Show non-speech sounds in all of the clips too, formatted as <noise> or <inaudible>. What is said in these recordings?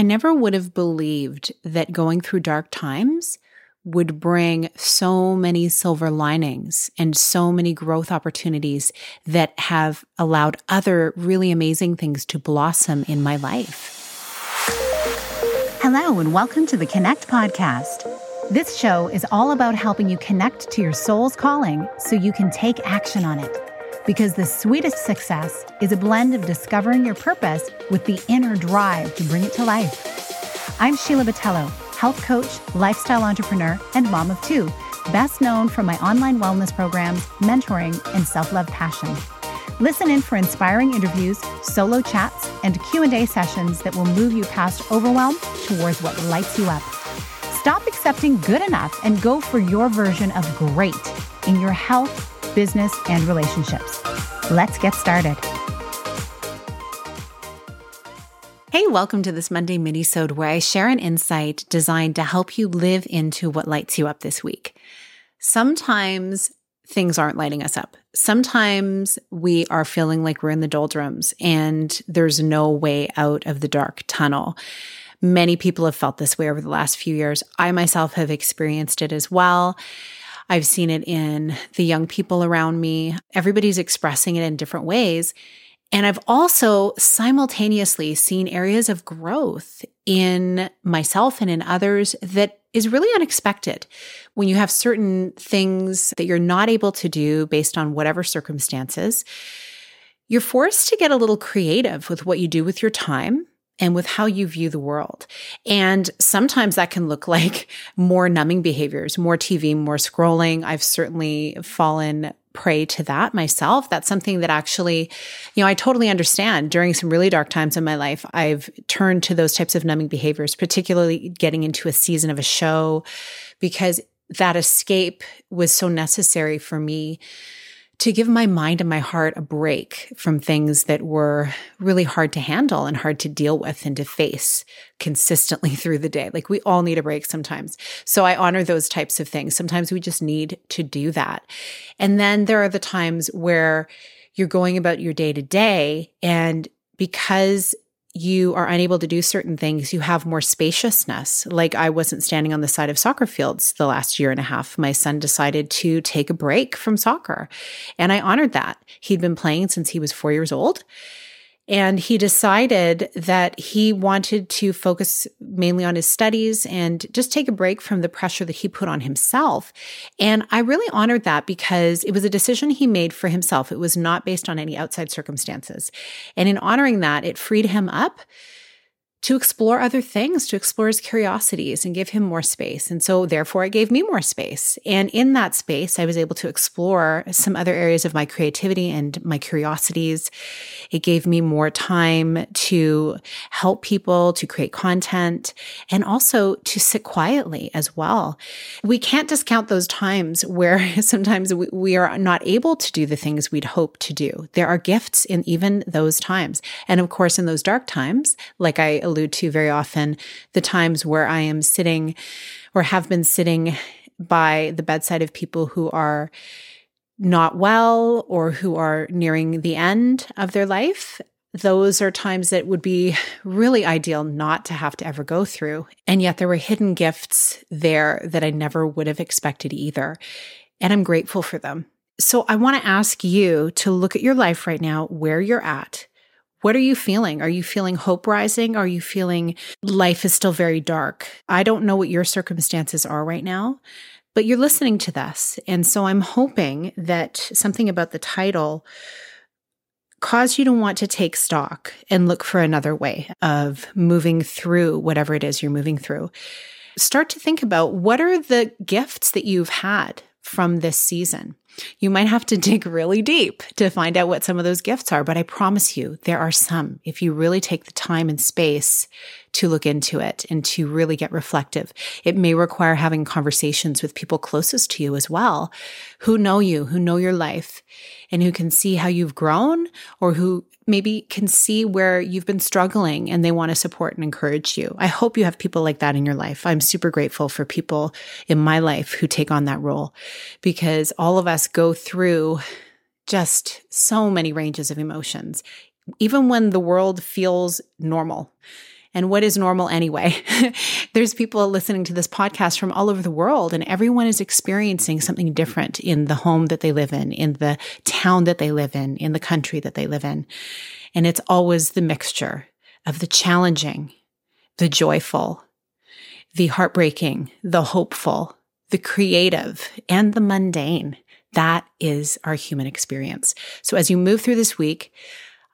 I never would have believed that going through dark times would bring so many silver linings and so many growth opportunities that have allowed other really amazing things to blossom in my life. Hello, and welcome to the Connect Podcast. This show is all about helping you connect to your soul's calling so you can take action on it. Because the sweetest success is a blend of discovering your purpose with the inner drive to bring it to life. I'm Sheila Batello, health coach, lifestyle entrepreneur, and mom of two, best known for my online wellness programs, mentoring, and self-love passion. Listen in for inspiring interviews, solo chats, and Q&A sessions that will move you past overwhelm towards what lights you up. Stop accepting good enough and go for your version of great in your health, business, and relationships. Let's get started. Hey, welcome to this Monday mini-sode where I share an insight designed to help you live into what lights you up this week. Sometimes things aren't lighting us up. Sometimes we are feeling like we're in the doldrums and there's no way out of the dark tunnel. Many people have felt this way over the last few years. I myself have experienced it as well. I've seen it in the young people around me. Everybody's expressing it in different ways. And I've also simultaneously seen areas of growth in myself and in others that is really unexpected. When you have certain things that you're not able to do based on whatever circumstances, you're forced to get a little creative with what you do with your time and with how you view the world. And sometimes that can look <laughs> like more numbing behaviors, more TV, more scrolling. I've certainly fallen prey to that myself. That's something that actually, you know, I totally understand. During some really dark times in my life, I've turned to those types of numbing behaviors, particularly getting into a season of a show, because that escape was so necessary for me to give my mind and my heart a break from things that were really hard to handle and hard to deal with and to face consistently <laughs> through the day. Like we all need a break sometimes. So I honor those types of things. Sometimes we just need to do that. And then there are the times where you're going about your day to day and because you are unable to do certain things, you have more spaciousness. Like I wasn't standing on the side of soccer fields the last year and a half. My son decided to take a break from soccer, and I honored that. He'd been playing since he was four years old. And he decided that he wanted to focus mainly on his studies and just take a break from the pressure that he put on himself. And I really honored that because it was a decision he made for himself. It was not based on any outside circumstances. And in honoring that, it freed him up to explore other things, to explore his curiosities and give him more space. And so, therefore, it gave me more space. And in that space, I was able to explore some other areas of my creativity and my curiosities. It gave me more time to help people, to create content, and also to sit quietly as well. We can't discount those times where <laughs> sometimes we are not able to do the things we'd hope to do. There are gifts in even those times. And of course, in those dark times, like I allude to very often the times where I am sitting or have been sitting by the bedside of people who are not well or who are nearing the end of their life. Those are times that would be really ideal not to have to ever go through. And yet there were hidden gifts there that I never would have expected either. And I'm grateful for them. So I want to ask you to look at your life right now, where you're at, what are you feeling? Are you feeling hope rising? Are you feeling life is still very dark? I don't know what your circumstances are right now, but you're listening to this. And so I'm hoping that something about the title cause you to want to take stock and look for another way of moving through whatever it is you're moving through. Start to think about what are the gifts that you've had from this season. You might have to <laughs> dig really deep to find out what some of those gifts are, but I promise you there are some if you really take the time and space to look into it and to really get reflective. It may require having conversations with people closest to you as well, who know you, who know your life, and who can see how you've grown or who maybe can see where you've been struggling and they want to support and encourage you. I hope you have people like that in your life. I'm super grateful for people in my life who take on that role because all of us go through just so many ranges of emotions, even when the world feels normal. And what is normal anyway? <laughs> There's people listening to this podcast from all over the world, and everyone is experiencing something different in the home that they live in, in the town that they live in, in the country that they live in. And it's always the mixture of the challenging, the joyful, the heartbreaking, the hopeful, the creative, and the mundane. That is our human experience. So as you move through this week,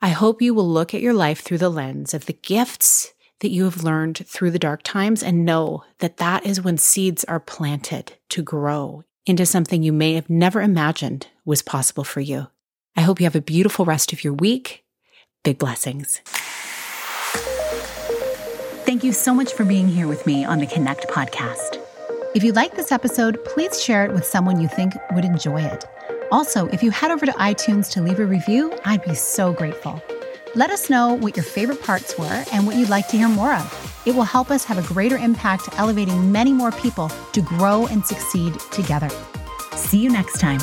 I hope you will look at your life through the lens of the gifts that you have learned through the dark times and know that that is when seeds are planted to grow into something you may have never imagined was possible for you. I hope you have a beautiful rest of your week. Big blessings. Thank you so much for being here with me on the Connect podcast. If you like this episode, please share it with someone you think would enjoy it. Also, if you head over to iTunes to leave a review, I'd be so grateful. Let us know what your favorite parts were and what you'd like to hear more of. It will help us have a greater impact, elevating many more people to grow and succeed together. See you next time.